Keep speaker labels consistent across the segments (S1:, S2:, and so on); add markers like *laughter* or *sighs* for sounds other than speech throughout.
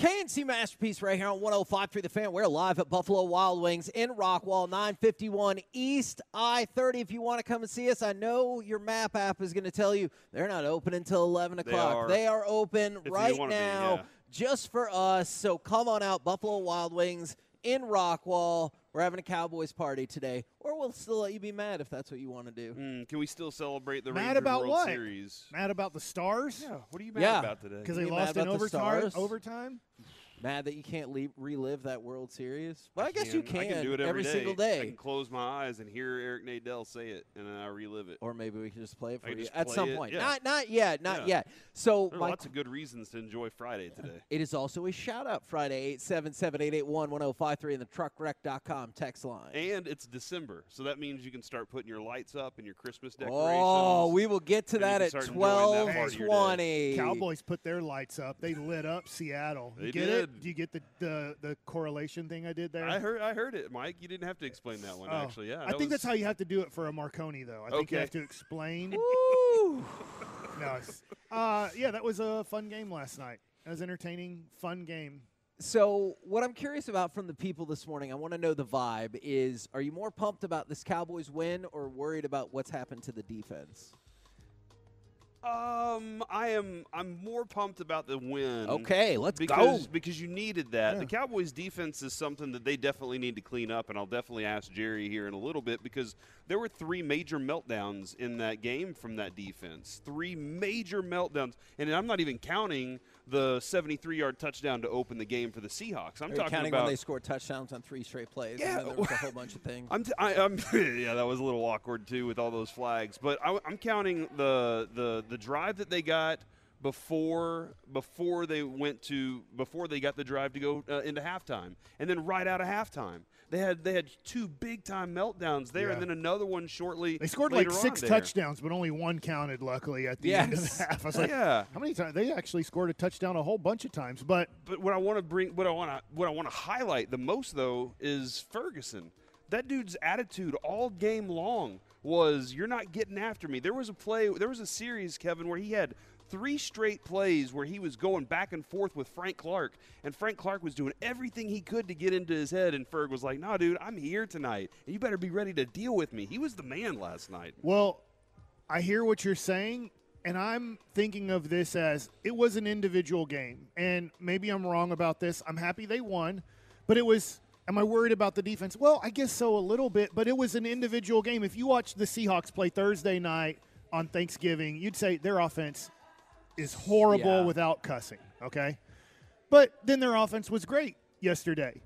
S1: K&C Masterpiece right here on 105.3 The Fan. We're live at Buffalo Wild Wings in Rockwall, 951 East I-30. If you want to come and see us, I know your map app is going to tell you they're not open until 11
S2: They
S1: o'clock.
S2: are.
S1: They are open right
S2: wanna be,
S1: now
S2: yeah.
S1: just for us. So come on out, Buffalo Wild Wings in Rockwall. We're having a Cowboys party today, or we'll still let you be mad if that's what you want to do.
S2: Mm, can we still celebrate the
S3: Mad
S2: Rangers
S3: about
S2: World
S3: what?
S2: Series?
S3: Mad about the Stars?
S2: Yeah. What are you mad
S1: Yeah.
S2: about today?
S3: Because they lost in
S1: about the
S3: overtime. Overtime.
S1: Mad that you can't le- relive that World Series? Well, I, guess you can,
S2: I can do it every day.
S1: single day.
S2: I can close my eyes and hear Eric Nadel say it, and then I relive it.
S1: Or maybe we can just play it for you at some
S2: it,
S1: point.
S2: yeah.
S1: Not not yet, not
S2: Yeah.
S1: yet. So
S2: There are
S1: my
S2: lots of good reasons to enjoy Friday uh, today.
S1: it is also a shout out Friday, 877-881-1053 in the truckwreck.com text line.
S2: And it's December, so that means you can start putting your lights up and your Christmas oh, decorations.
S1: Oh, we will get to that at
S2: start enjoying that part of your day.
S1: 1220.
S3: Cowboys put their lights up. They lit up Seattle. You
S2: They
S3: get
S2: did.
S3: it? Do you get the, the the correlation thing I did there?
S2: I heard, I heard it, Mike. You didn't have to explain that one,
S3: Oh.
S2: actually. Yeah,
S3: I think
S2: was-
S3: that's how you have to do it for a Marconi, though. I think you
S2: Okay.
S3: have to explain.
S1: Woo! *laughs*
S3: no, uh, yeah, that was a fun game last night. It was entertaining, fun game.
S1: So, what I'm curious about from the people this morning, I want to know the vibe is are you more pumped about this Cowboys win or worried about what's happened to the defense?
S2: Um, I am. I'm more pumped about the win.
S1: Okay, let's
S2: because
S1: go.
S2: because you needed that.
S3: Yeah.
S2: The Cowboys' defense is something that they definitely need to clean up, and I'll definitely ask Jerry here in a little bit because there were three major meltdowns in that game from that defense. Three major meltdowns, and I'm not even counting the 73-yard touchdown to open the game for the Seahawks. I'm
S1: Are
S2: talking
S1: counting
S2: about
S1: when they scored touchdowns on three straight plays?
S2: Yeah,
S1: and there was a whole bunch of things.
S2: I'm, t- I, am *laughs* yeah, that was a little awkward too with all those flags. But I, am counting the, the the drive that they got before before they went to before they got the drive to go uh, into halftime, and then right out of halftime, they had they had two big time meltdowns there,
S3: Yeah.
S2: and then another one shortly.
S3: They scored
S2: later
S3: like six touchdowns, but only one counted. Luckily, at the end of the half, I was like,
S2: Yeah.
S3: "How many times?" They actually scored a touchdown a whole bunch of times, but
S2: But what I want to bring, what I want to, what I want to highlight the most though is Ferguson. That dude's attitude all game long was, "You're not getting after me." There was a play, there was a series, Kevin, where he had three straight plays where he was going back and forth with Frank Clark, and Frank Clark was doing everything he could to get into his head, and Ferg was like, "Nah, dude, I'm here tonight, and you better be ready to deal with me." He was the man last night.
S3: Well, I hear what you're saying, and I'm thinking of this as it was an individual game. And maybe I'm wrong about this. I'm happy they won, but it was. Am I worried about the defense? Well, I guess so a little bit, but it was an individual game. If you watch the Seahawks play Thursday night on Thanksgiving, you'd say their offense is horrible
S1: Yeah.
S3: without cussing, okay? But then their offense was great yesterday.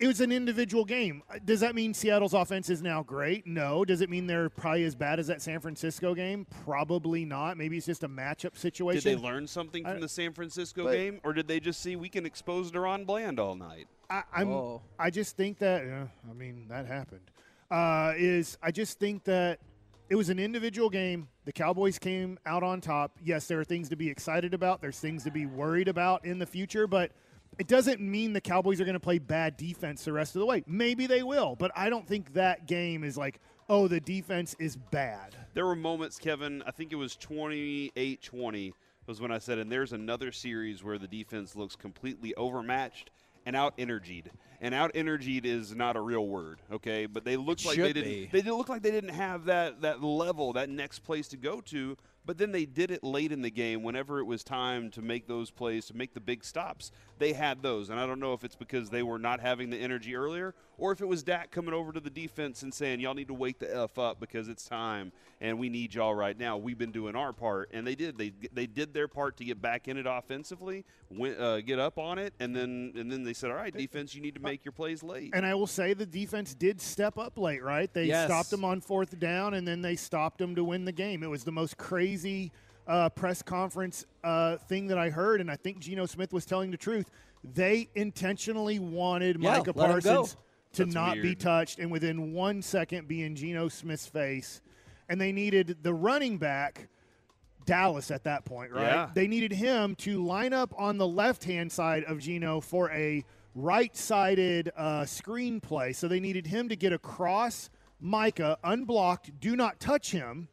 S3: It was an individual game. Uh, Does that mean Seattle's offense is now great? No. Does it mean they're probably as bad as that San Francisco game? Probably not. Maybe it's just a matchup situation.
S2: Did they learn something
S3: I-
S2: from the San Francisco
S3: but-
S2: game, or did they just see we can expose DaRon Bland all night?
S3: I, I'm.
S1: Oh.
S3: I just think that. Yeah, I mean, that happened. Uh, is I just think that it was an individual game. The Cowboys came out on top. Yes, there are things to be excited about. There's things to be worried about in the future, but it doesn't mean the Cowboys are going to play bad defense the rest of the way. Maybe they will, but I don't think that game is like, oh, the defense is bad.
S2: There were moments, Kevin, I think it was 28 20 was when I said, and there's another series where the defense looks completely overmatched and out energied. And out energied is not a real word, okay? But they looked
S1: It
S2: like they didn't
S1: be.
S2: they didn't look like they didn't have that that level, that next place to go to. But then they did it late in the game whenever it was time to make those plays, to make the big stops. They had those. And I don't know if it's because they were not having the energy earlier or if it was Dak coming over to the defense and saying, y'all need to wake the F up because it's time and we need y'all right now. We've been doing our part. And they did. They, they did their part to get back in it offensively, win, uh, get up on it, and then, and then they said, all right, defense, you need to make your plays late.
S3: And I will say the defense did step up late, right? They
S1: Yes.
S3: stopped them on fourth down, and then they stopped them to win the game. It was the most crazy uh, press conference uh, thing that I heard, and I think Geno Smith was telling the truth. They intentionally wanted
S1: Yeah,
S3: Micah
S1: let 'em go.
S3: Parsons to
S2: That's
S3: not be touched, and within one second be in Geno Smith's face. And they needed the running back. Dallas at that point, right?
S2: Yeah.
S3: They needed him to line up on the left hand side of Geno for a right sided uh, screen play. So they needed him to get across Micah, unblocked, do not touch him,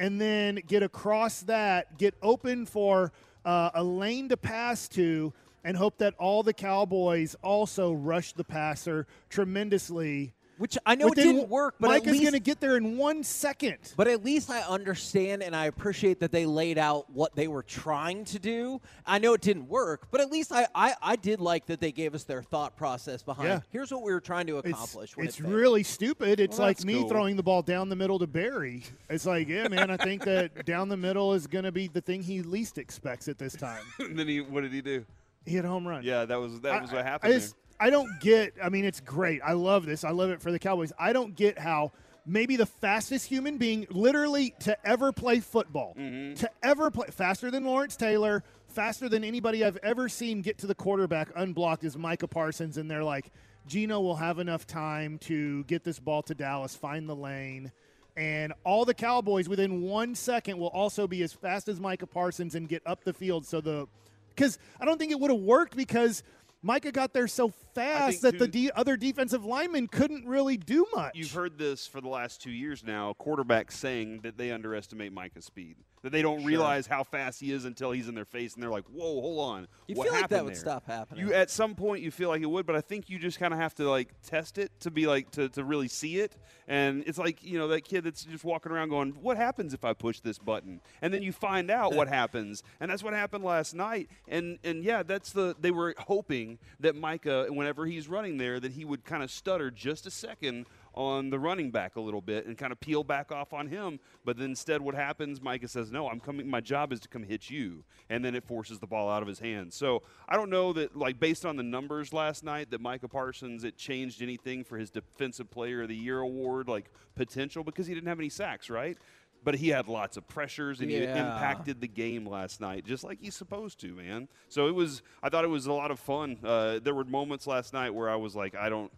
S3: and then get across that, get open for uh, a lane to pass to, and hope that all the Cowboys also rush the passer tremendously.
S1: Which I know
S3: Within-
S1: it didn't work, but
S3: Mike
S1: at
S3: is going to get there in one second.
S1: But at least I understand and I appreciate that they laid out what they were trying to do. I know it didn't work, but at least I, I, I did like that they gave us their thought process behind
S3: Yeah.
S1: here's what we were trying to accomplish. when
S3: it's
S1: it
S3: really stupid. It's
S2: Well,
S3: like me
S2: cool.
S3: throwing the ball down the middle to Barry. It's like, yeah, man, I think that *laughs* down the middle is going to be the thing he least expects at this time.
S2: and *laughs* then he, what did he do?
S3: He hit a home run.
S2: Yeah, that was that was
S3: I-
S2: what
S3: I
S2: happened.
S3: I don't get. I mean, it's great. I love this. I love it for the Cowboys. I don't get how maybe the fastest human being, literally, to ever play football,
S2: Mm-hmm.
S3: to ever play faster than Lawrence Taylor, faster than anybody I've ever seen get to the quarterback unblocked is Micah Parsons, and they're like, Geno will have enough time to get this ball to Dallas, find the lane. And all the Cowboys within one second will also be as fast as Micah Parsons and get up the field. So the because I don't think it would have worked because Micah got there so fast that the de- other defensive linemen couldn't really do much.
S2: You've heard this for the last two years now. Quarterbacks saying that they underestimate Micah's speed, that they don't realize how fast he is until he's in their face, and they're like, "Whoa, hold on,
S1: You
S2: what
S1: feel like that
S2: happened
S1: would
S2: there?"
S1: stop happening.
S2: You at some point you feel like it would, but I think you just kind of have to like test it to be like to, to really see it. And it's like you know that kid that's just walking around going, "What happens if I push this button?" And then you find out what *laughs* happens, and that's what happened last night. And and yeah, that's the they were hoping that Micah, whenever he's running there, that he would kind of stutter just a second on the running back a little bit and kind of peel back off on him. But then instead, what happens? Micah says, "No, I'm coming. My job is to come hit you," and then it forces the ball out of his hands. So I don't know that, like, based on the numbers last night, that Micah Parsons it changed anything for his Defensive Player of the Year award, like potential, because he didn't have any sacks, right? But he had lots of pressures and he impacted the game last night, just like he's supposed to, man. So it was. I thought it was a lot of fun. Uh, there were moments last night where I was like, I don't.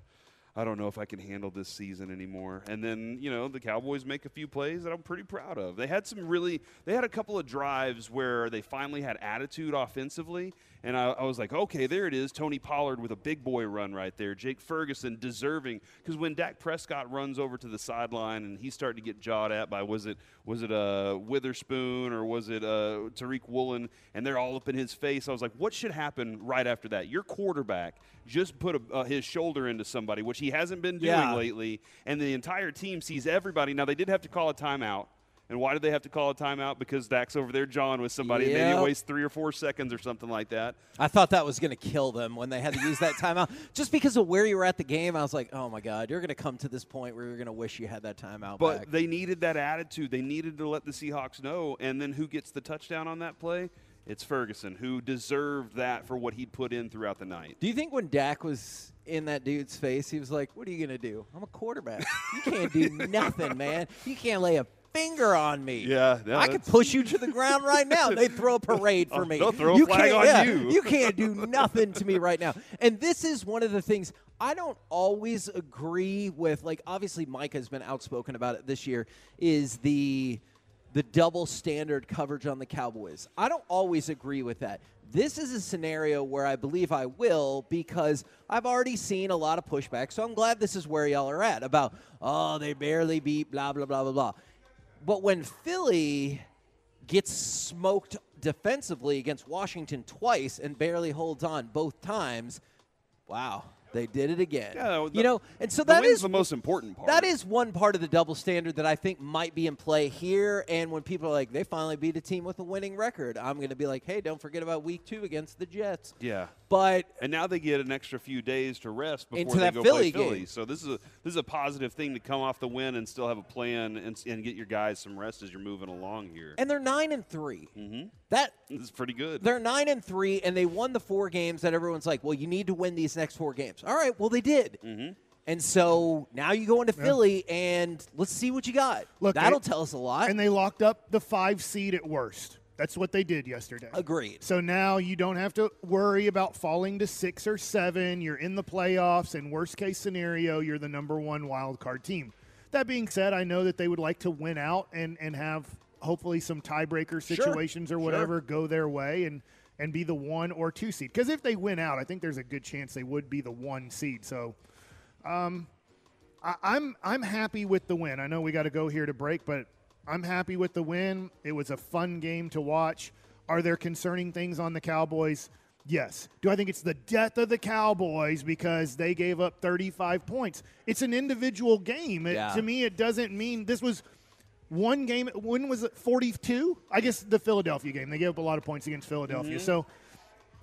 S2: I don't know if I can handle this season anymore. And then, you know, the Cowboys make a few plays that I'm pretty proud of. They had some really, they had a couple of drives where they finally had attitude offensively. And I, I was like, okay, there it is. Tony Pollard with a big boy run right there. Jake Ferguson deserving. Because when Dak Prescott runs over to the sideline and he's starting to get jawed at by, was it, was it uh, Witherspoon or was it uh, Tariq Woolen? And they're all up in his face. I was like, what should happen right after that? Your quarterback just put a, uh, his shoulder into somebody, which he hasn't been doing
S1: Yeah.
S2: lately, and the entire team sees everybody. Now they did have to call a timeout. And why did they have to call a timeout? Because Dak's over there jawing with somebody. and Maybe it wastes three or four seconds or something like that.
S1: I thought that was going to kill them when they had to use that timeout. *laughs* Just because of where you were at the game, I was like, oh my God, you're going to come to this point where you're going to wish you had that timeout
S2: But
S1: back.
S2: they needed that attitude. They needed to let the Seahawks know. And then who gets the touchdown on that play? It's Ferguson, who deserved that for what he'd put in throughout the night.
S1: Do you think when Dak was in that dude's face, he was like, what are you going to do? I'm a quarterback. You can't do *laughs* nothing, man. You can't lay a finger on me.
S2: Yeah, no,
S1: I could push you to the ground right now. They throw a *laughs* parade for me.
S2: they'll throw a
S1: you
S2: flag on
S1: yeah,
S2: you.
S1: You can't do *laughs* nothing to me right now. And this is one of the things I don't always agree with. Like, obviously, Mike has been outspoken about it this year. Is the the double standard coverage on the Cowboys? I don't always agree with that. This is a scenario where I believe I will because I've already seen a lot of pushback. So I'm glad this is where y'all are at about, oh, they barely beat blah, blah, blah, blah, blah. But when Philly gets smoked defensively against Washington twice and barely holds on both times, wow, they did it again.
S2: Yeah, the-
S1: you know, and so that is
S2: the most important part.
S1: that is one part of the double standard that I think might be in play here. And when people are like, they finally beat a team with a winning record, I'm going to be like, hey, don't forget about week two against the Jets.
S2: Yeah.
S1: But
S2: And now they get an extra few days to rest before they go
S1: Philly
S2: play Philly.
S1: game.
S2: So this is a this is a positive thing to come off the win and still have a plan and, and get your guys some rest as you're moving along here.
S1: and they're nine and 3 Mm-hmm. That
S2: This is pretty good.
S1: They're nine and three, and they won the four games that everyone's like, well, you need to win these next four games. All right, well, they did. Mm-hmm. And so now you go into Philly, and let's see what you got.
S3: Look,
S1: That'll
S3: they-
S1: tell us a lot.
S3: and they locked up the five seed at worst. That's what they did yesterday.
S1: Agreed.
S3: So now you don't have to worry about falling to six or seven. You're in the playoffs, and worst case scenario, you're the number one wild card team. That being said, I know that they would like to win out and, and have hopefully some tiebreaker situations or whatever go their way and, and be the one or two seed. Because if they win out, I think there's a good chance they would be the one seed. So um, I, I'm I'm happy with the win. I know we got to go here to break, but I'm happy with the win. It was a fun game to watch. Are there concerning things on the Cowboys? Yes. Do I think it's the death of the Cowboys because they gave up 35 points? It's an individual game. It-
S1: Yeah.
S3: to me, it doesn't mean this was one game. When was it? 42? I guess the Philadelphia game. They gave up a lot of points against Philadelphia. Mm-hmm. So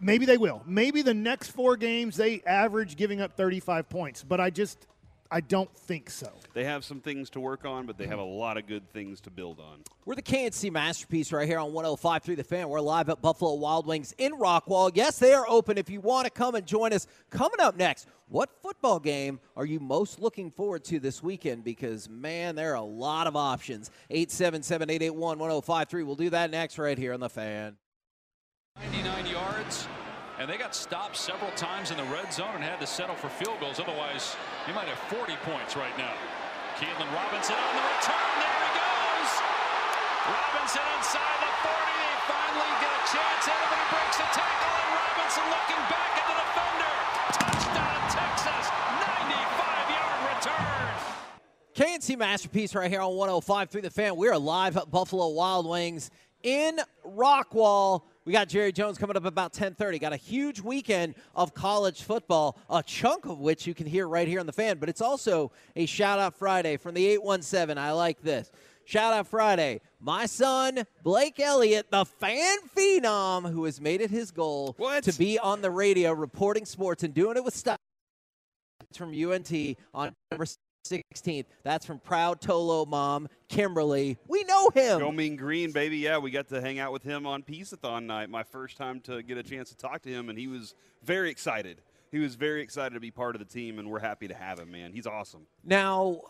S3: maybe they will. Maybe the next four games they average giving up 35 points. But I just, I don't think so.
S2: They have some things to work on, but they have a lot of good things to build on.
S1: We're the K&C Masterpiece right here on 105 through the fan. We're live at Buffalo Wild Wings in Rockwall. Yes, they are open if you want to come and join us. Coming up next, what football game are you most looking forward to this weekend? Because, man, there are a lot of options. 877 881 1053. We'll do that next right here on the fan.
S4: 99 yards, and they got stopped several times in the red zone and had to settle for field goals. Otherwise, he might have 40 points right now. Keilan Robinson on the return. There he goes. Robinson inside the 40. They finally get a chance he breaks a tackle. And Robinson looking back at the defender. Touchdown, Texas. 95-yard return.
S1: K&C Masterpiece right here on 105 through the fan. We are live at Buffalo Wild Wings in Rockwall. We got Jerry Jones coming up about 10:30. Got a huge weekend of college football, a chunk of which you can hear right here on the fan, but it's also a shout out Friday from the 817. I like this. Shout out Friday. My son, Blake Elliott, the fan phenom who has made it his goal
S2: What?
S1: to be on the radio reporting sports and doing it with style from UNT on 16th. That's from proud Tolo mom, Kimberly. We know him.
S2: Go Mean Green, baby. Yeah, we got to hang out with him on Peace-a-thon night. My first time to get a chance to talk to him, and he was very excited. He was very excited to be part of the team, and we're happy to have him, man. He's awesome.
S1: Now,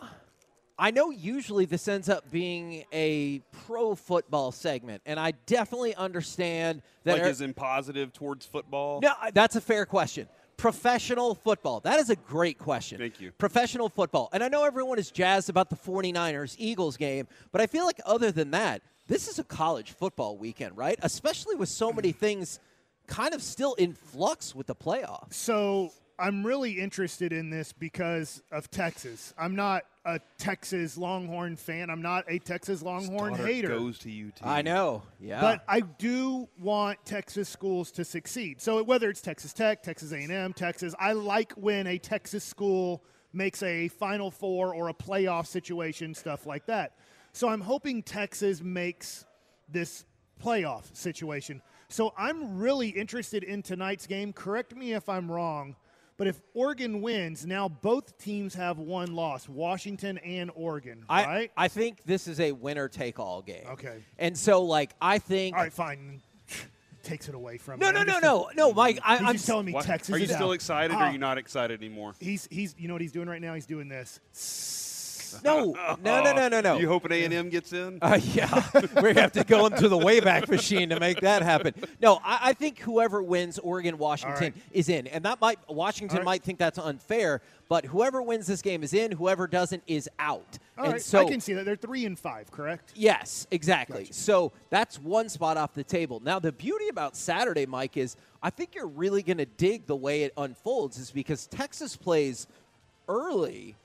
S1: I know usually this ends up being a pro football segment, and I definitely understand that.
S2: Like,
S1: er-
S2: is in positive towards football?
S1: No, that's a fair question. Professional football. That is a great question.
S2: Thank you.
S1: Professional football. And I know everyone is jazzed about the 49ers Eagles game, but I feel like other than that, this is a college football weekend, right? Especially with so many things kind of still in flux with the playoffs.
S3: So I'm really interested in this because of Texas. I'm not a Texas Longhorn fan. I'm not a Texas Longhorn
S2: Daughter
S3: hater.
S2: goes to UT.
S1: I know. Yeah.
S3: But I do want Texas schools to succeed. So whether it's Texas Tech, Texas A&M, Texas, I like when a Texas school makes a Final Four or a playoff situation, stuff like that. So I'm hoping Texas makes this playoff situation. So I'm really interested in tonight's game. Correct me if I'm wrong, but if Oregon wins, now both teams have one loss, Washington and Oregon,
S1: I,
S3: right?
S1: I think this is a winner take all game.
S3: Okay.
S1: And so, like, I think.
S3: All right, fine. *laughs* Takes it away from
S1: No,
S3: me.
S1: no,
S3: I'm
S1: no, no, no, Mike. I,
S3: He's
S1: I'm
S3: just telling me
S2: What?
S3: Texas
S2: Are you
S3: is
S2: still
S3: out.
S2: excited, or
S3: Ah,
S2: are you not excited anymore?
S3: He's he's you know what he's doing right now? He's doing this.
S1: No, no, no, no, no, no.
S2: You hoping A and M gets in?
S1: Uh, yeah, *laughs* we have to go into the Wayback Machine to make that happen. No, I, I think whoever wins Oregon Washington
S3: right.
S1: is in, and that might Washington
S3: right.
S1: might think that's unfair, but whoever wins this game is in. Whoever doesn't is out.
S3: All
S1: and
S3: right,
S1: so
S3: I can see that they're three and five, correct?
S1: Yes, exactly.
S3: Gotcha.
S1: So that's one spot off the table. Now, the beauty about Saturday, Mike, is I think you're really going to dig the way it unfolds, is because Texas plays early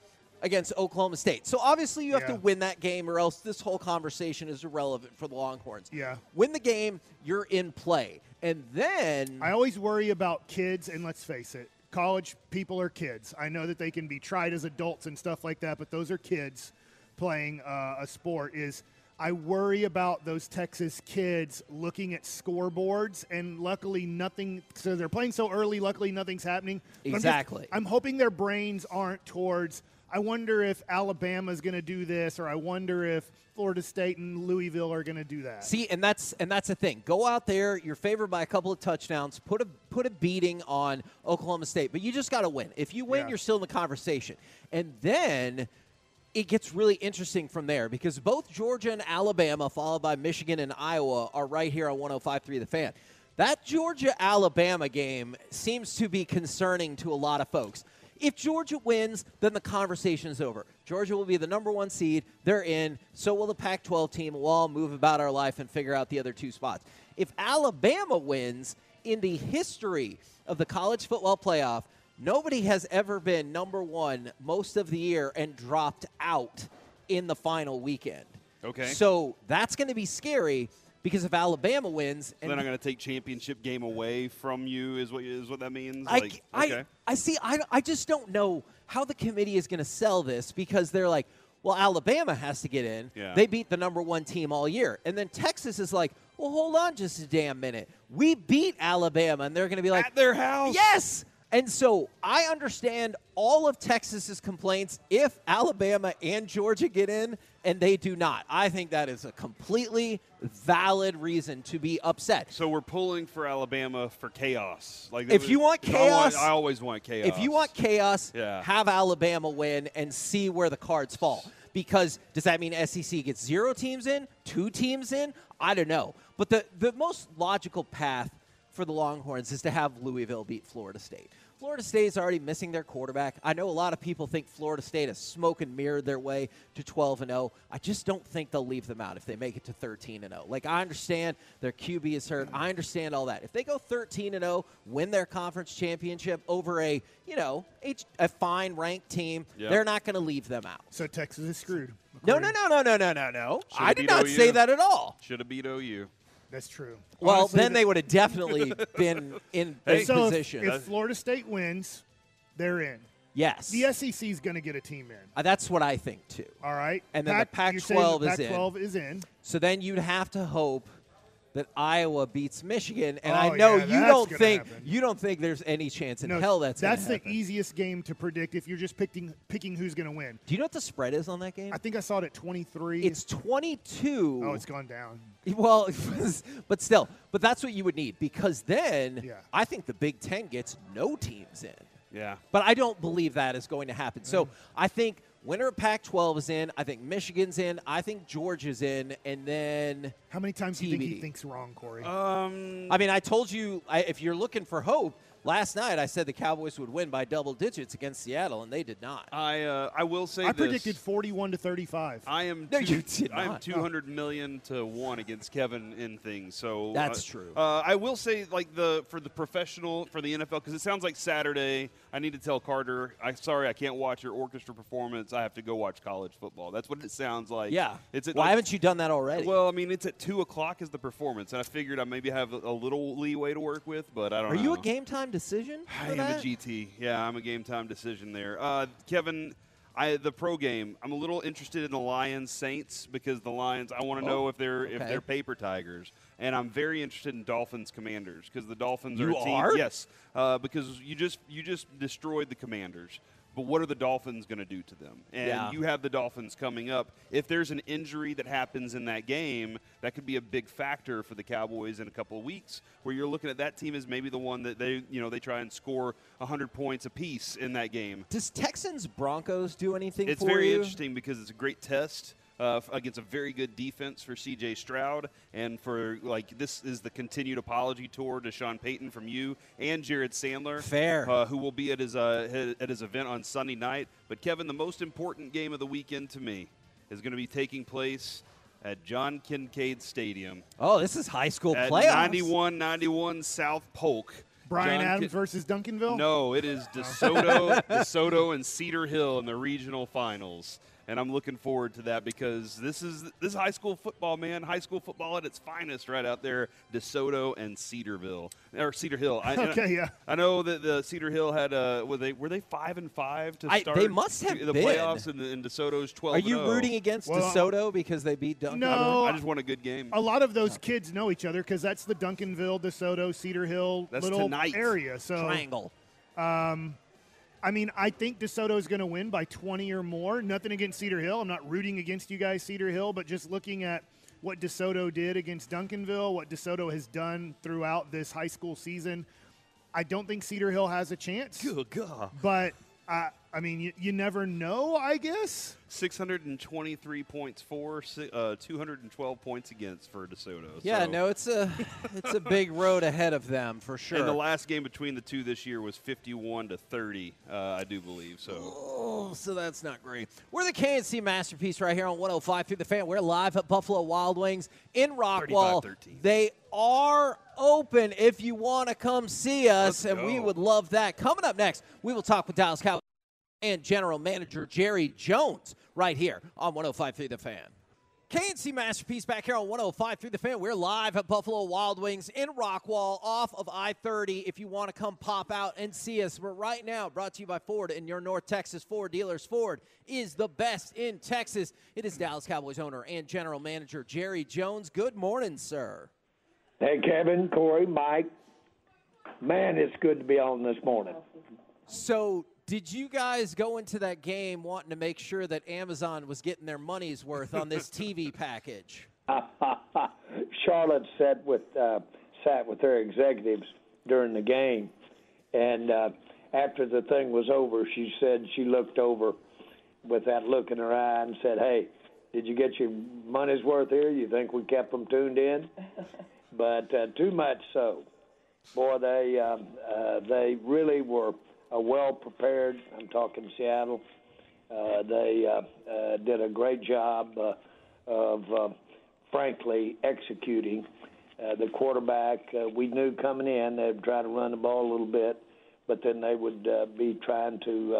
S1: against Oklahoma State. So obviously you have to win that game, or else this whole conversation is irrelevant for the Longhorns.
S3: Yeah.
S1: Win the game, you're in play. And then.
S3: I always worry about kids, and let's face it, college people are kids. I know that they can be tried as adults and stuff like that, but those are kids playing uh, a sport. Is I worry about those Texas kids looking at scoreboards, and luckily nothing. So they're playing so early. Luckily, nothing's happening. But I'm just-
S1: Exactly.
S3: I'm hoping their brains aren't towards. I wonder if Alabama's going to do this, or I wonder if Florida State and Louisville are going to do that.
S1: See, and that's and that's the thing. Go out there. You're favored by a couple of touchdowns. Put a put a beating on Oklahoma State, but you just got to win. If you win,
S3: Yeah.
S1: you're still in the conversation. And then it gets really interesting from there because both Georgia and Alabama, followed by Michigan and Iowa, are right here on 105.3 The Fan. That Georgia Alabama game seems to be concerning to a lot of folks. If Georgia wins, then the conversation is over. Georgia will be the number one seed. They're in. So will the Pac 12 team. We'll all move about our life and figure out the other two spots. If Alabama wins, in the history of the college football playoff, nobody has ever been number one most of the year and dropped out in the final weekend.
S2: Okay.
S1: So that's going to be scary. Because if Alabama wins, and
S2: They're not going to take championship game away from you. Is what is what that means?
S1: I,
S2: Like,
S1: I,
S2: okay.
S1: I see. I, I just don't know how the committee is going to sell this because they're like, well, Alabama has to get in.
S2: Yeah.
S1: They beat the number one team all year. And then Texas is like, well, hold on just a damn minute. We beat Alabama. And they're going to be like,
S2: At their house.
S1: Yes. And so I understand all of Texas's complaints if Alabama and Georgia get in and they do not. I think that is a completely valid reason to be upset.
S2: So we're pulling for Alabama for chaos. Like
S1: If you want
S2: I want-
S1: chaos-
S2: I, always want chaos.
S1: If you want chaos,
S2: Yeah.
S1: have Alabama win and see where the cards fall. Because does that mean SEC gets zero teams in, two teams in? I don't know. But the, the most logical path for the Longhorns is to have Louisville beat Florida State. Florida State is already missing their quarterback. I know a lot of people think Florida State has smoke and mirrored their way to 12 and 0. I just don't think they'll leave them out if they make it to 13 and 0. Like I understand their QB is hurt. I understand all that. If they go 13 and 0, win their conference championship over a, you know, a, a fine ranked team,
S2: Yeah.
S1: they're not going to leave them out.
S3: So Texas is screwed.
S1: No, no, no, no, no, no, no, no.
S2: Should've
S1: I did not
S2: OU.
S1: say that at all.
S2: should have beat OU.
S3: That's true.
S1: Well,
S3: Honestly,
S1: then
S3: the-
S1: they would have definitely *laughs* been in
S2: Hey.
S1: this
S3: so
S1: position.
S3: If, Florida State wins, they're in.
S1: yes.
S3: The SEC is going to get a team in.
S1: Uh, that's what I think too.
S3: All right.
S1: And then the
S3: you're saying
S1: Pac-12 is in.
S3: Pac-12 is in.
S1: So then you'd have to hope that Iowa beats Michigan, and
S3: Oh,
S1: I know
S3: yeah,
S1: you don't think
S3: happen.
S1: you don't think there's any chance in
S3: No,
S1: hell that's
S3: that's the
S1: happen.
S3: easiest game to predict if you're just picking picking who's going to win.
S1: Do you know what the spread is on that game?
S3: I think I saw it at 23.
S1: It's 22.
S3: oh, it's gone down. *laughs*
S1: Well, *laughs* but still, but that's what you would need because then
S3: Yeah.
S1: I think the Big Ten gets no teams in.
S2: Yeah.
S1: But I don't believe that is going to happen.
S3: Mm.
S1: So I think winner of Pac-12 is in. I think Michigan's in. I think Georgia's in, and then
S3: How many times do you think he thinks wrong, Cory?
S2: Um.
S1: I mean, I told you I, if you're looking for hope. Last night I said the Cowboys would win by double digits against Seattle, and they did not.
S2: I uh, I will say
S3: I
S2: this.
S3: predicted 41 to 35.
S2: I am.
S1: No,
S2: two,
S1: you did
S2: I am
S1: not.
S2: two hundred million to one against Kevin in things. So
S1: That's
S2: uh,
S1: true.
S2: Uh, I will say, like the for the professional for the NFL, because it sounds like Saturday. I need to tell Carter. I'm sorry, I can't watch your orchestra performance. I have to go watch college football. That's what it sounds like.
S1: yeah.
S2: It's at
S1: Why
S2: like-
S1: haven't you done that already?
S2: Well, I mean, it's at two o'clock is the performance, and I figured I maybe have a, a little leeway to work with, but I don't. Know.
S1: Are
S2: know.
S1: you a game time decision?
S2: I am
S1: that?
S2: a GT. Yeah, I'm a game time decision there. Uh, Kevin, I the pro game. I'm a little interested in the Lions Saints because the Lions. I want to
S1: Oh,
S2: know if they're if they're paper tigers, and I'm very interested in Dolphins Commanders because the Dolphins are
S1: You
S2: a team.
S1: are?
S2: Yes, uh, because you just you just destroyed the Commanders. But what are the Dolphins going to do to them? And
S1: Yeah.
S2: you have the Dolphins coming up. If there's an injury that happens in that game, that could be a big factor for the Cowboys in a couple of weeks, where you're looking at that team as maybe the one that they, you know, they try and score 100 points apiece in that game.
S1: Does Texans Broncos do anything
S2: It's very
S1: you?
S2: interesting because it's a great test. Uh, against a very good defense for C.J. Stroud, and for like this is the continued apology tour to Sean Payton from you and Jared Sandler,
S1: Fair.
S2: uh, who will be at his uh, at his event on Sunday night. But Kevin, the most important game of the weekend to me is going to be taking place at John Kincaide Stadium
S1: Oh, this is high school
S2: at
S1: playoffs.
S2: 91-91 South Polk.
S3: Brian
S2: John
S3: Adams
S2: Kin-
S3: versus Duncanville?
S2: no, it is DeSoto, *laughs* DeSoto, and Cedar Hill in the regional finals, and I'm looking forward to that because this is this is high school football, man. High school football at its finest, right out there. DeSoto and Cedarville or Cedar Hill. I, and *laughs* I-
S3: Okay, yeah.
S2: I know that the Cedar Hill had uh, were they were they five and five to
S1: I-
S2: start?
S1: they must have
S2: the
S1: been.
S2: playoffs, and, and DeSoto's twelve.
S1: Are you
S2: and oh.
S1: rooting against
S3: Well,
S1: DeSoto because they beat Duncan?
S3: No.
S2: I just want a good game.
S3: A lot of those kids know each other because that's the Duncanville, DeSoto, Cedar Hill
S2: That's
S3: little
S2: tonight.
S3: area. So
S1: Triangle.
S3: I mean, I think DeSoto is going to win by 20 or more. Nothing against Cedar Hill. I'm not rooting against you guys, Cedar Hill, but just looking at what DeSoto did against Duncanville, what DeSoto has done throughout this high school season, I don't think Cedar Hill has a chance.
S2: Good God.
S3: But uh, I mean, you, you never know. I guess.
S2: 623 points for, uh, 212 points against for DeSoto.
S1: Yeah,
S2: So-
S1: no, it's a *laughs* it's a big road ahead of them for sure.
S2: And the last game between the two this year was 51 to 30, uh, I do believe. So
S1: Oh, so that's not great. We're the K&C masterpiece right here on 105 through the fan. We're live at Buffalo Wild Wings in Rockwall.
S2: 35-13.
S1: They are open if you want to come see us,
S2: Let's
S1: and we would love that. Coming up next, we will talk with Dallas Cowboys and General Manager Jerry Jones right here on 105 through the fan. K&C Masterpiece back here on 105 through the fan. We're live at Buffalo Wild Wings in Rockwall off of I 30. If you want to come pop out and see us, we're right now brought to you by Ford and your North Texas Ford dealers. Ford is the best in Texas. It is Dallas Cowboys owner and general manager Jerry Jones. Good morning, sir.
S5: Hey, Kevin, Cory, Mike. Man, it's good to be on this morning.
S1: So, did you guys go into that game wanting to make sure that Amazon was getting their money's worth on this *laughs* TV package? *laughs*
S5: Charlotte sat with uh, sat with her executives during the game, and uh, after the thing was over, she said she looked over with that look in her eye and said, "Hey, did you get your money's worth here? You think we kept them tuned in?" *laughs* but uh, too much so. Boy, they um, uh, they really were well prepared. I'm talking Seattle. Uh, they uh, uh, did a great job uh, of, uh, frankly, executing. Uh, the quarterback, uh, we knew coming in they'd try to run the ball a little bit, but then they would uh, be trying to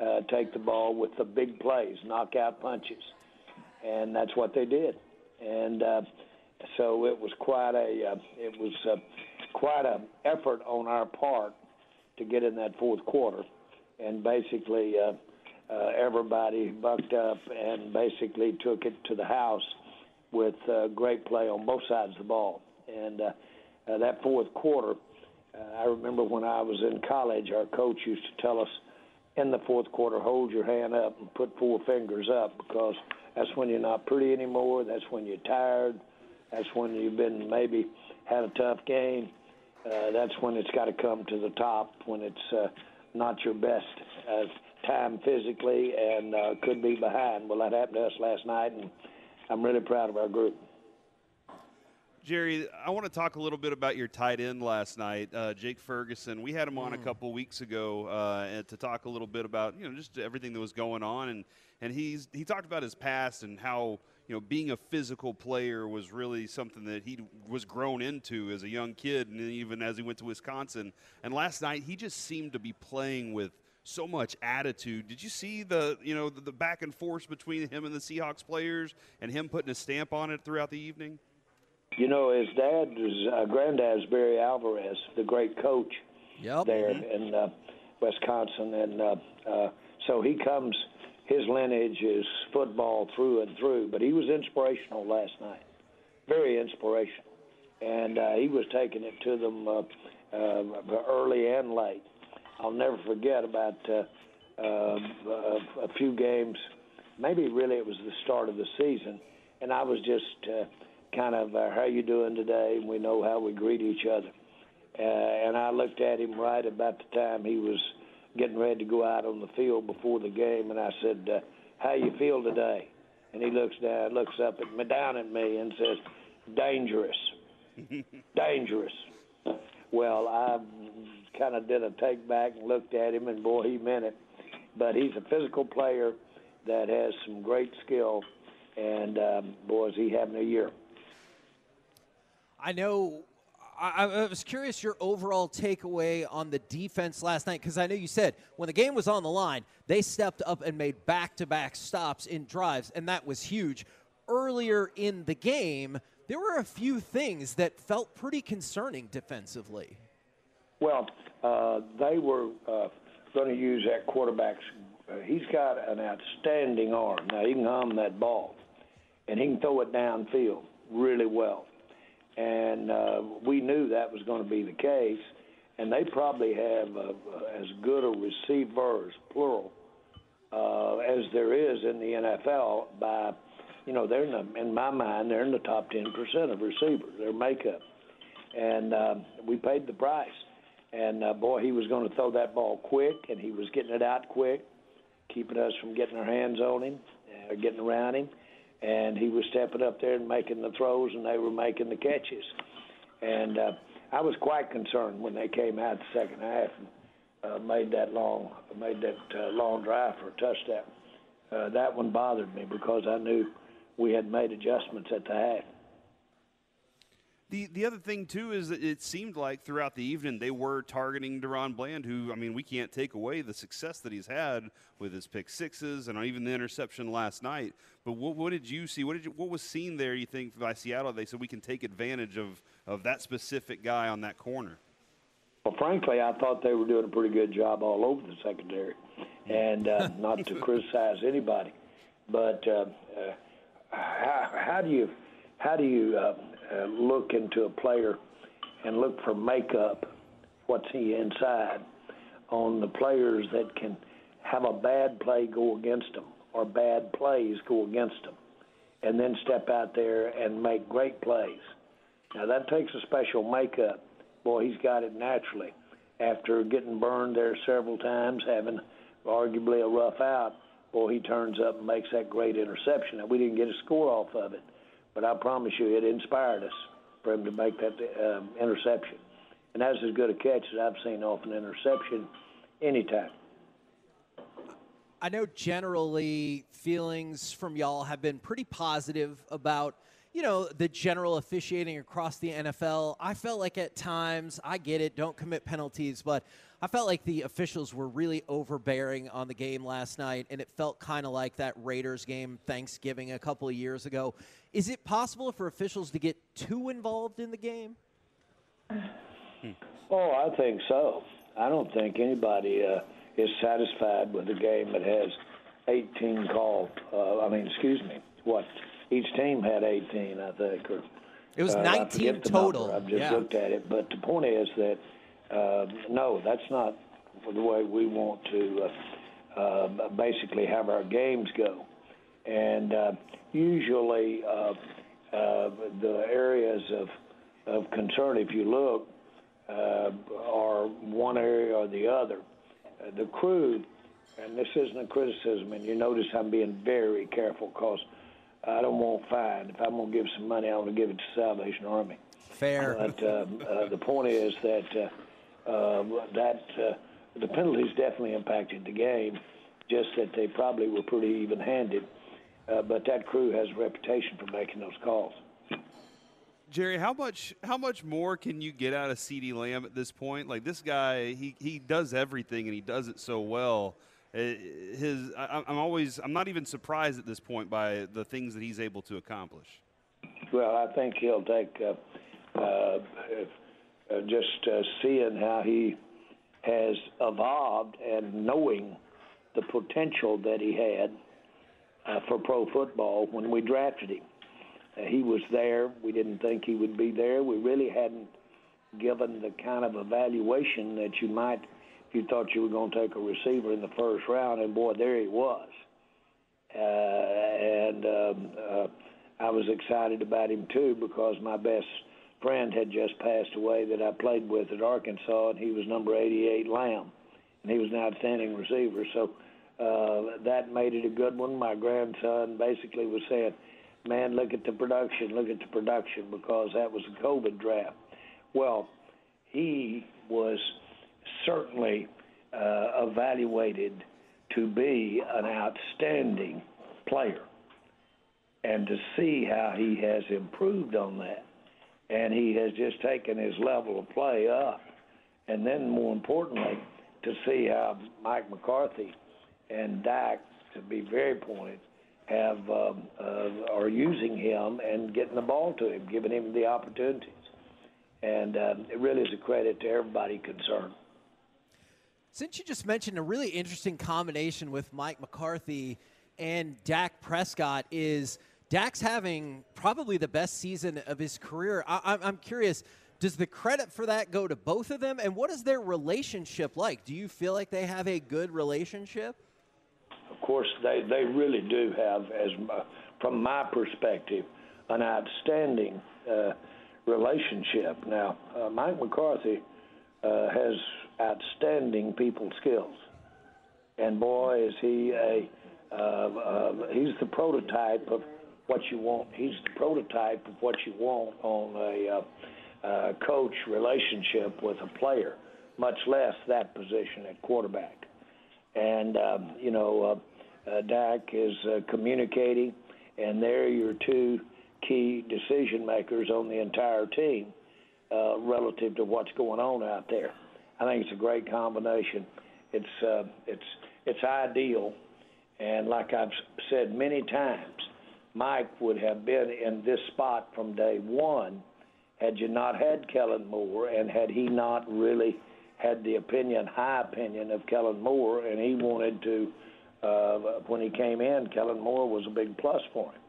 S5: uh, uh, take the ball with the big plays, knockout punches, and that's what they did. And uh, so it was quite a uh, it was uh, quite a effort on our part to get in that fourth quarter, and basically uh, uh, everybody bucked up and basically took it to the house with uh, great play on both sides of the ball. And uh, uh, that fourth quarter, uh, I remember when I was in college, our coach used to tell us in the fourth quarter, hold your hand up and put four fingers up because that's when you're not pretty anymore. That's when you're tired. That's when you've been maybe had a tough game uh, that's when it's got to come to the top when it's uh, not your best uh, time physically and uh, could be behind. Well, that happened to us last night, and I'm really proud of our group.
S2: Jerry, I want to talk a little bit about your tight end last night, uh, Jake Ferguson. We had him on mm. a couple weeks ago uh, to talk a little bit about you know just everything that was going on, and and he's he talked about his past and how you know, being a physical player was really something that he was grown into as a young kid, and even as he went to Wisconsin. And last night, he just seemed to be playing with so much attitude. Did you see the you know the, the back and forth between him and the Seahawks players, and him putting a stamp on it throughout the evening?
S5: You know, his dad was uh, granddad's Barry Alvarez, the great coach
S1: yep.
S5: there
S1: mm-hmm.
S5: in uh, Wisconsin, and uh, uh, so he comes his lineage is football through and through, but he was inspirational last night, very inspirational, and uh, he was taking it to them uh, uh, early and late. I'll never forget about uh, uh, a few games, maybe really it was the start of the season, and I was just uh, kind of, uh, "How you doing today?" And we know how we greet each other. Uh, and I looked at him right about the time he was getting ready to go out on the field before the game, and I said, uh, "How you feel today?" And he looks down, looks up at me, down at me, and says, "Dangerous, *laughs* dangerous." Well, I kind of did a take back and looked at him, and boy, he meant it. But he's a physical player that has some great skill, and um, boy, is he having a year.
S1: I know I, I, was curious your overall takeaway on the defense last night because I know you said when the game was on the line, they stepped up and made back to back stops in drives, and that was huge. Earlier in the game, there were a few things that felt pretty concerning defensively.
S5: Well, uh, they were uh, going to use that quarterback's. Uh, he's got an outstanding arm. Now, he can hum that ball, and he can throw it downfield really well and uh, we knew that was going to be the case. And they probably have uh, as good a receivers, plural, uh, as there is in the NFL. By, you know, they're in, the, in my mind, they're in the top ten percent of receivers. Their makeup, and uh, we paid the price. And uh, boy, he was going to throw that ball quick, and he was getting it out quick, keeping us from getting our hands on him, or uh, getting around him and he was stepping up there and making the throws, and they were making the catches. And uh, I was quite concerned when they came out the second half and uh, made that long made that uh, long drive for a touchdown. Uh, that one bothered me because I knew we had made adjustments at the half.
S2: The the other thing too is that it seemed like throughout the evening they were targeting DaRon Bland, who I mean we can't take away the success that he's had with his pick sixes and even the interception last night. But what, what did you see? What did you, what was seen there? You think by Seattle? They said we can take advantage of of that specific guy on that corner.
S5: Well, frankly, I thought they were doing a pretty good job all over the secondary, and uh, *laughs* not to criticize anybody, but uh, uh, how, how do you how do you uh, uh, look into a player and look for makeup? What's he inside? On the players that can have a bad play go against them or bad plays go against them, and then step out there and make great plays. Now that takes a special makeup. Boy, he's got it naturally. After getting burned there several times, having arguably a rough out, boy, he turns up and makes that great interception. Now we didn't get a score off of it but I promise you, it inspired us for him to make that um, interception. And that's as good a catch as I've seen off an interception anytime.
S1: I know generally feelings from y'all have been pretty positive about you know, the general officiating across the NFL, I felt like at times, I get it, don't commit penalties, but I felt like the officials were really overbearing on the game last night, and it felt kind of like that Raiders game Thanksgiving a couple of years ago. Is it possible for officials to get too involved in the game? *sighs*
S5: Oh, I think so. I don't think anybody uh, is satisfied with a game that has 18 called. Uh, I mean, excuse me, what each team had 18, I think. Or,
S1: it was
S5: uh,
S1: 19 total.
S5: I've just
S1: yeah.
S5: looked at it. But the point is that, uh, no, that's not the way we want to uh, uh, basically have our games go. And uh, usually uh, uh, the areas of, of concern, if you look, uh, are one area or the other. Uh, the crew, and this isn't a criticism, and you notice I'm being very careful because – I don't want fine. If I'm going to give some money, I want to give it to Salvation Army.
S1: Fair.
S5: But uh, uh, the point is that uh, uh, that uh, the penalties definitely impacted the game. Just that they probably were pretty even-handed. Uh, but that crew has a reputation for making those calls.
S2: Jerry, how much how much more can you get out of CeeDee Lamb at this point? Like this guy, he he does everything and he does it so well. Uh, his I, am always I'm not even surprised at this point by the things that he's able to accomplish.
S5: Well, I think he'll take uh, uh, uh, just uh, seeing how he has evolved and knowing the potential that he had uh, for pro football when we drafted him. he was there. We didn't think he would be there. We really hadn't given the kind of evaluation that you might if you thought you were going to take a receiver in the first round, and boy, there he was. Uh, and um, uh, I was excited about him too because my best friend had just passed away that I played with at Arkansas, and he was number 88 Lamb, and he was an outstanding receiver. So uh, that made it a good one. My grandson basically was saying, "Man, look at the production, look at the production," because that was a COVID draft. Well, he was certainly uh, evaluated to be an outstanding player. And to see how he has improved on that. And he has just taken his level of play up. And then, more importantly, to see how Mike McCarthy and Dak, to be very pointed, have um, uh, are using him and getting the ball to him, giving him the opportunities. And um, it really is a credit to everybody concerned.
S1: Since you just mentioned a really interesting combination with Mike McCarthy and Dak Prescott is Dak's having probably the best season of his career. I, am curious, does the credit for that go to both of them? And what is their relationship like? Do you feel like they have a good relationship?
S5: Of course, they, they really do have, as from my perspective, an outstanding uh, relationship. Now, uh, Mike McCarthy uh, has outstanding people skills. And boy, is he a uh, uh, he's the prototype of what you want. He's the prototype of what you want on a uh, uh, coach relationship with a player, much less that position at quarterback. And um, you know, uh, uh, Dak is uh, communicating, and there are your two key decision makers on the entire team uh, relative to what's going on out there. I think it's a great combination. It's uh, it's it's ideal, and like I've said many times, Mike would have been in this spot from day one had you not had Kellen Moore and had he not really had the opinion, high opinion of Kellen Moore, and he wanted to. Uh, when he came in, Kellen Moore was a big plus for him.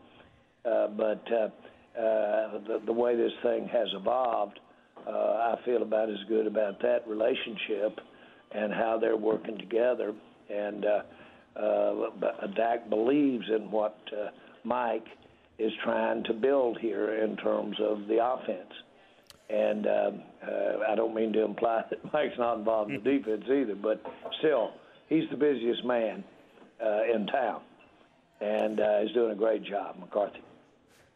S5: Uh, but uh, uh, the, the way this thing has evolved, uh, I feel about as good about that relationship and how they're working together. And uh, Dak believes in what Mike is trying to build here in terms of the offense. And um, uh, I don't mean to imply that *laughs* Mike's not involved in the defense either, but still, he's the busiest man uh, in town, and uh, he's doing a great job, McCarthy.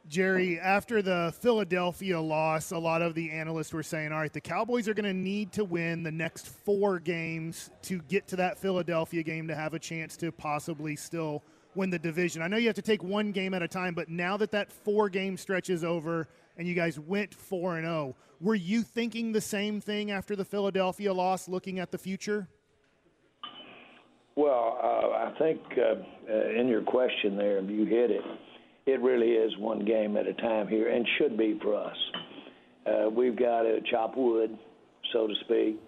S3: Jerry, after the Philadelphia loss, a lot of the analysts were saying, all right, the Cowboys are going to need to win the next four games to get to that Philadelphia game to have a chance to possibly still win the division. I know you have to take one game at a time, but now that that four game stretch is over and you guys went 4 and 0, were you thinking the same thing after the Philadelphia loss, looking at the future?
S5: Well, uh, I think uh, in your question there, you hit it. It really is one game at a time here, and should be for us. Uh, we've got to chop wood, so to speak,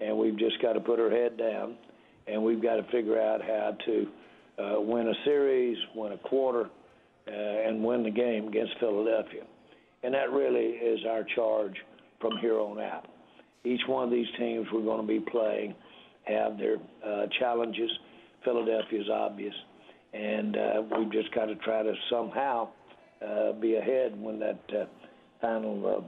S5: and we've just got to put our head down, and we've got to figure out how to uh, win a series, win a quarter, uh, and win the game against Philadelphia. And that really is our charge from here on out. Each one of these teams we're going to be playing – have their uh, challenges. Philadelphia is obvious, and uh, we've just got to try to somehow uh, be ahead when that uh, final uh,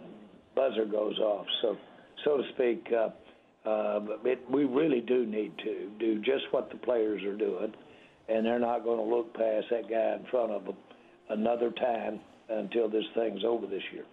S5: buzzer goes off. So, so to speak, uh, uh, it, we really do need to do just what the players are doing, and they're not going to look past that guy in front of them another time until this thing's over this year.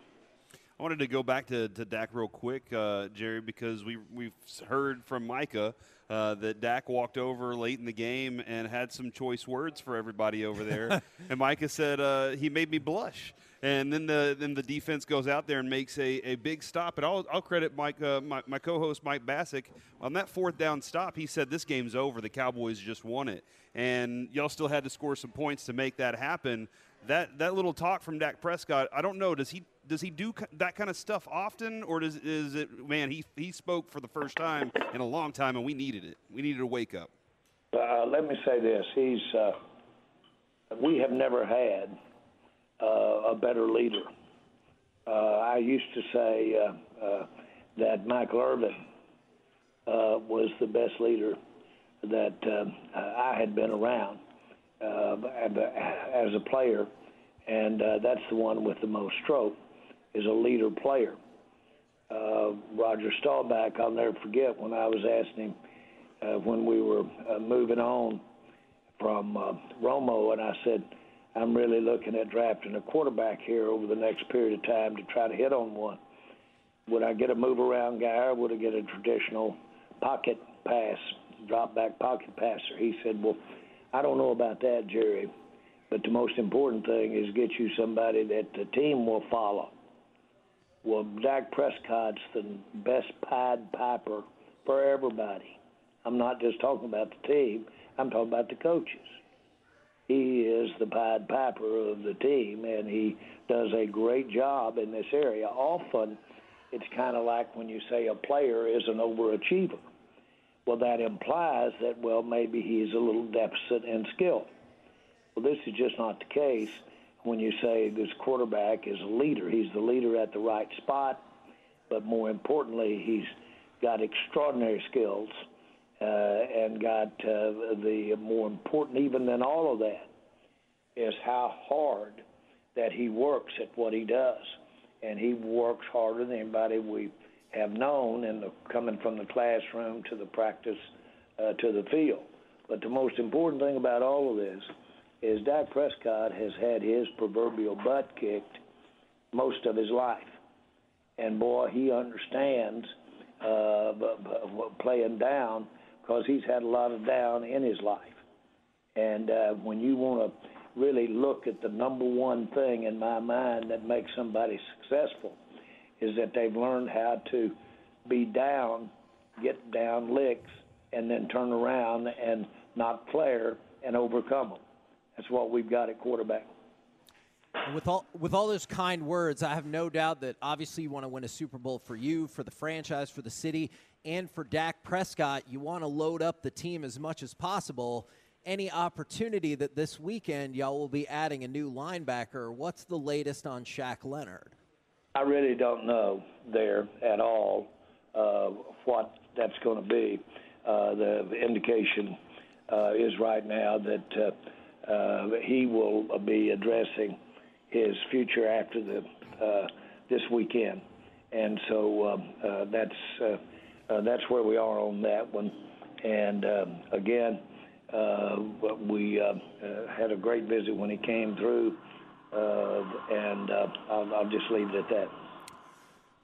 S2: I wanted to go back to, to Dak real quick, uh, Jerry, because we we've heard from Micah uh, that Dak walked over late in the game and had some choice words for everybody over there, *laughs* and Micah said uh, he made me blush. And then the then the defense goes out there and makes a, a big stop. And I'll, I'll credit Mike, uh, my, my co-host Mike Bacsik on that fourth down stop. He said this game's over. The Cowboys just won it, and y'all still had to score some points to make that happen. That that little talk from Dak Prescott, I don't know. Does he does he do that kind of stuff often, or does is it man he he spoke for the first time in a long time, and we needed it. We needed a wake up.
S5: Uh, let me say this: he's uh, we have never had uh, a better leader. Uh, I used to say uh, uh, that Michael Irvin was the best leader that I had been around as a player, and that's the one with the most stroke is a leader player. Uh, Roger Staubach, I'll never forget when I was asking him uh, when we were uh, moving on from uh, Romo, and I said, I'm really looking at drafting a quarterback here over the next period of time to try to hit on one. Would I get a move around guy or would I get a traditional pocket pass, drop back pocket passer? He said, Well, I don't know about that, Jerry, but the most important thing is get you somebody that the team will follow. Well, Dak Prescott's the best Pied Piper for everybody. I'm not just talking about the team, I'm talking about the coaches. He is the Pied Piper of the team, and he does a great job in this area. Often, it's kind of like when you say a player is an overachiever. Well, that implies that, well, maybe he's a little deficit in skill. Well, this is just not the case when you say this quarterback is a leader. He's the leader at the right spot, but more importantly, he's got extraordinary skills uh, and got uh, the more important, even than all of that, is how hard that he works at what he does. And he works harder than anybody we have known in the coming from the classroom to the practice uh, to the field. But the most important thing about all of this is Dak Prescott has had his proverbial butt kicked most of his life. And boy, he understands uh, playing down because he's had a lot of down in his life. And uh, when you want to really look at the number one thing in my mind that makes somebody successful is that they've learned how to be down, get down licks, and then turn around and not flare and overcome them. That's what we've got at quarterback.
S1: With all with all those kind words, I have no doubt that obviously you want to win a Super Bowl for you, for the franchise, for the city, and for Dak Prescott. You want to load up the team as much as possible. Any opportunity that this weekend y'all will be adding a new linebacker? What's the latest on Shaq Leonard?
S5: I really don't know there at all uh, what that's going to be. Uh, the indication uh, is right now that uh, he will be addressing his future after the uh, this weekend, and so um, uh, that's uh, uh, that's where we are on that one. And um, again, uh, we uh, had a great visit when he came through, and I'll, I'll just leave it at that.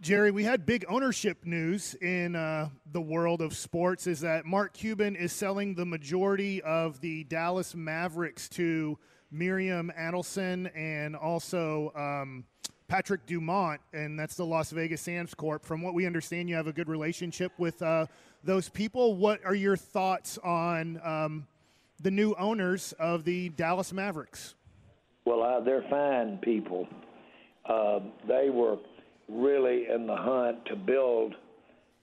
S3: Jerry, we had big ownership news in uh, the world of sports. Is that Mark Cuban is selling the majority of the Dallas Mavericks to Miriam Adelson and also um, Patrick Dumont, and that's the Las Vegas Sands Corp. From what we understand, you have a good relationship with uh, those people. What are your thoughts on um, the new owners of the Dallas Mavericks?
S5: Well, uh, they're fine people. Uh, they were really in the hunt to build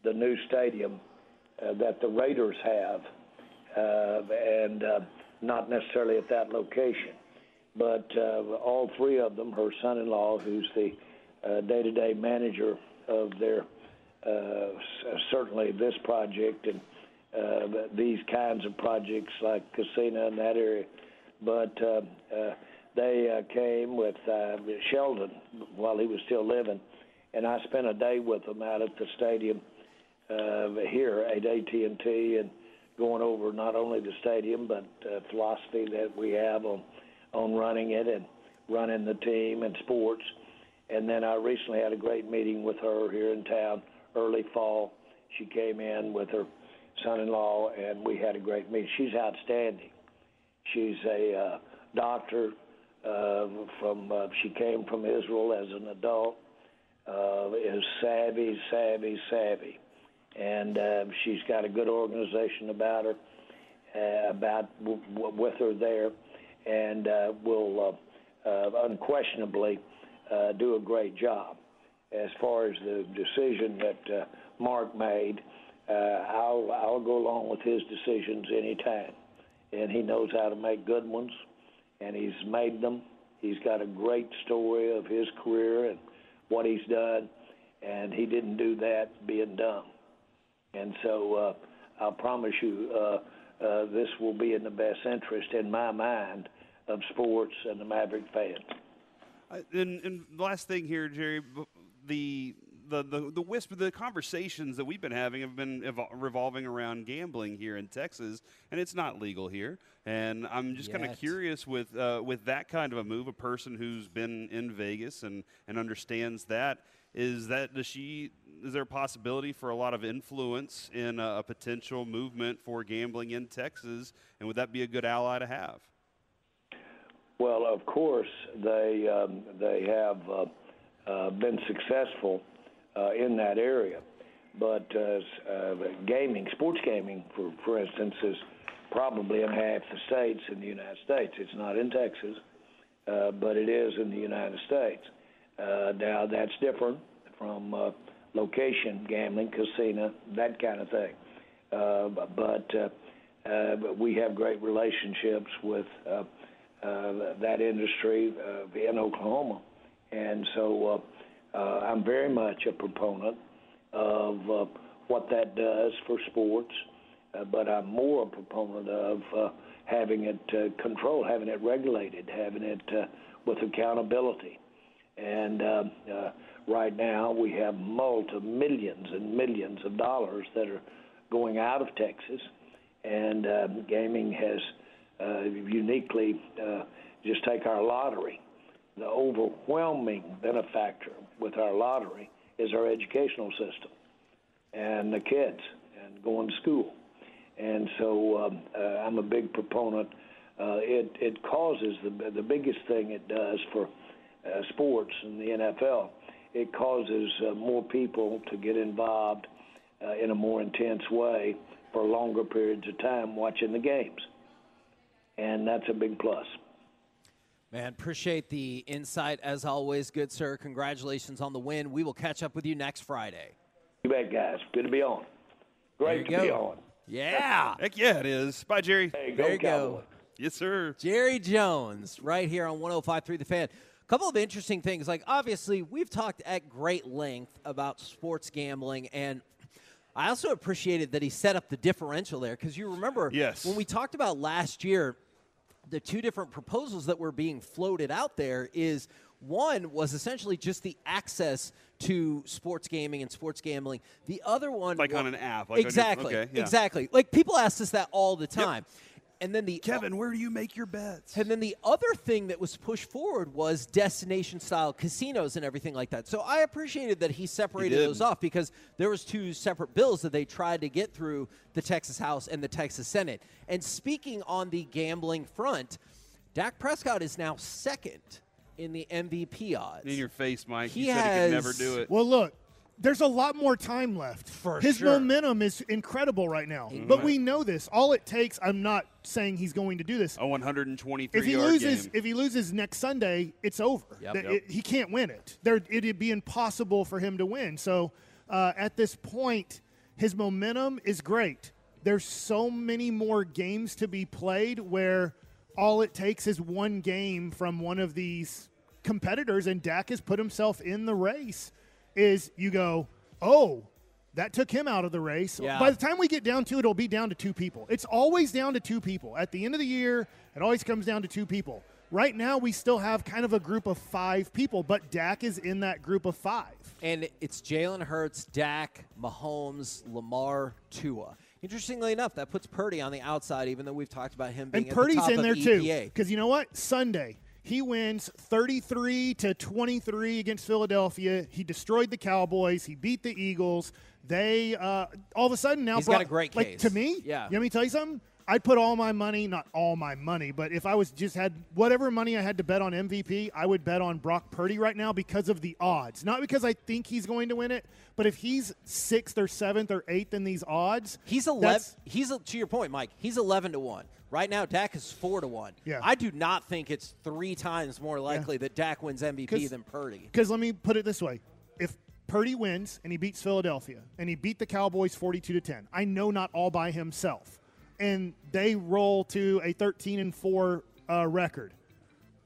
S5: the new stadium uh, that the Raiders have, uh, and uh, not necessarily at that location. But uh, all three of them, her son in law, who's the uh, day to day manager of their uh, certainly this project and uh, these kinds of projects like Casino in that area. But uh, uh, they uh, came with uh, Sheldon while he was still living, and I spent a day with them out at the stadium uh, here at AT&T and going over not only the stadium but uh, philosophy that we have on on running it and running the team and sports. And then I recently had a great meeting with her here in town early fall. She came in with her son-in-law, and we had a great meeting. She's outstanding. She's a uh, doctor uh, from. Uh, she came from Israel as an adult. Uh, is savvy, savvy, savvy, and uh, she's got a good organization about her, uh, about w- w- with her there and uh, will uh, uh, unquestionably uh, do a great job. As far as the decision that uh, Mark made, uh, I'll I'll go along with his decisions anytime, and he knows how to make good ones, and he's made them. He's got a great story of his career and what he's done, and he didn't do that being dumb. And so uh, I'll promise you, uh, uh, this will be in the best interest, in my mind, of sports and the Maverick fans.
S2: And, and last thing here, Jerry, the the, the the whisper, the conversations that we've been having have been evol- revolving around gambling here in Texas, and it's not legal here. And I'm just kind of curious with uh, with that kind of a move, a person who's been in Vegas and and understands that is that does she is there a possibility for a lot of influence in a, a potential movement for gambling in Texas, and would that be a good ally to have?
S5: Well, of course, they um, they have uh, uh, been successful uh, in that area, but uh, uh, gaming, sports gaming, for for instance, is probably in half the states in the United States. It's not in Texas, uh, but it is in the United States. Uh, now that's different from location gambling, casino, that kind of thing. But uh, we have great relationships with. That industry in Oklahoma. And so I'm very much a proponent of uh, what that does for sports, uh, but I'm more a proponent of uh, having it uh, controlled, having it regulated, having it uh, with accountability. And uh, uh, right now we have multi millions and millions of dollars that are going out of Texas, and uh, gaming has uh, uniquely uh, just take our lottery. The overwhelming benefactor with our lottery is our educational system and the kids and going to school. And so um, uh, I'm a big proponent uh, it it causes the the biggest thing it does for uh, sports and the NFL. It causes uh, more people to get involved uh, in a more intense way for longer periods of time watching the games, and that's a big plus.
S1: Man, appreciate the insight as always, good sir. Congratulations on the win. We will catch up with you next Friday.
S5: You bet, guys. Good to be on. Great to
S1: go.
S5: be on.
S1: Yeah. *laughs*
S2: Heck yeah, it is. Bye, Jerry.
S5: Hey,
S1: There
S5: go
S1: you go.
S2: Yes, sir.
S1: Jerry Jones, right here on 105.3 The Fan. A couple of interesting things. Like, obviously, we've talked at great length about sports gambling, and I also appreciated that he set up the differential there because you remember
S2: Yes.
S1: when we talked about last year, the two different proposals that were being floated out there is one was essentially just the access to sports gaming and sports gambling. The other one,
S2: Like
S1: wa-
S2: on an app, like your-
S1: exactly,
S2: okay, yeah.
S1: exactly. Like people ask us that all the time. And then the
S2: Kevin, where do you make your bets?
S1: and then the other thing that was pushed forward was destination style casinos and everything like that. So I appreciated that he separated
S2: did.
S1: those off because there was two separate bills that they tried to get through the Texas House and the Texas Senate. And speaking on the gambling front, Dak Prescott is now second in the MVP odds.
S2: In your face, Mike.
S1: He
S2: you said he could never do it.
S3: Well, look, there's a lot more time left.
S1: For
S3: His
S1: sure.
S3: momentum is incredible right now. But we know this. All it takes. I'm not saying he's going to do this.
S2: A 123
S3: if he loses,
S2: game.
S3: if he loses next Sunday, it's over.
S1: Yep.
S2: Yep.
S3: it- he can't win it. There, it'd be impossible for him to win. So uh, at this point, his momentum is great. There's so many more games to be played where all it takes is one game from one of these competitors, and Dak has put himself in the race. Is you go, oh. That took him out of the race.
S1: Yeah.
S3: By the time we get down to it, it'll be down to two people. It's always down to two people. At the end of the year, it always comes down to two people. Right now, we still have kind of a group of five people, but Dak is in that group of five.
S1: And it's Jalen Hurts, Dak, Mahomes, Lamar, Tua. Interestingly enough, that puts Purdy on the outside, even though we've talked about him being
S3: And Purdy's in there
S1: the
S3: too.
S1: EPA.
S3: Because you know what? Sunday, he wins 33 to 23 against Philadelphia. He destroyed the Cowboys. He beat the Eagles. They uh, all of a sudden now
S1: He's got a great case.
S3: like to me.
S1: Yeah.
S3: You want me to tell you something? I'd put all my money, not all my money, but if I was just had whatever money I had to bet on MVP, I would bet on Brock Purdy right now because of the odds. Not because I think he's going to win it, but if he's sixth or seventh or eighth in these odds,
S1: He's eleven. He's to your point, Mike. He's eleven to one right now. Dak is four to one.
S3: Yeah.
S1: I do not think it's three times more likely that Dak wins MVP than Purdy.
S3: Because let me put it this way: if Purdy wins and he beats Philadelphia and he beat the Cowboys forty-two to ten, I know not all by himself, and they roll to a thirteen and four uh, record.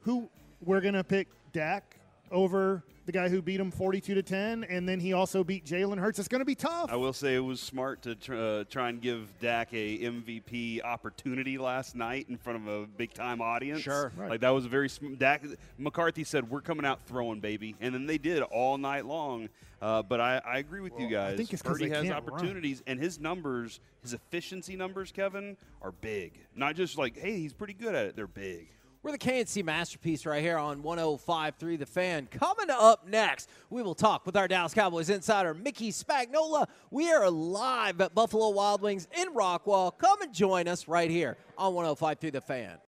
S3: Who we're gonna pick Dak over the guy who beat him forty-two to ten, and then he also beat Jalen Hurts. It's gonna be tough.
S2: I will say it was smart to tr- uh, try and give Dak a MVP opportunity last night in front of a big time audience.
S1: Sure.
S3: Right.
S2: like that was a very sm- Dak McCarthy said we're coming out throwing baby, and then they did all night long. Uh, but I, I agree with you
S3: Well, I
S2: guys.
S3: think it's 'cause
S2: Purdy
S3: they
S2: has
S3: can't run.
S2: opportunities, and his numbers, his efficiency numbers, Kevin, are big. Not just like hey, he's pretty good at it. They're big.
S1: We're the K&C masterpiece right here on 105.3 The Fan. Coming up next, we will talk with our Dallas Cowboys insider, Mickey Spagnola. We are live at Buffalo Wild Wings in Rockwall. Come and join us right here on 105.3 The Fan.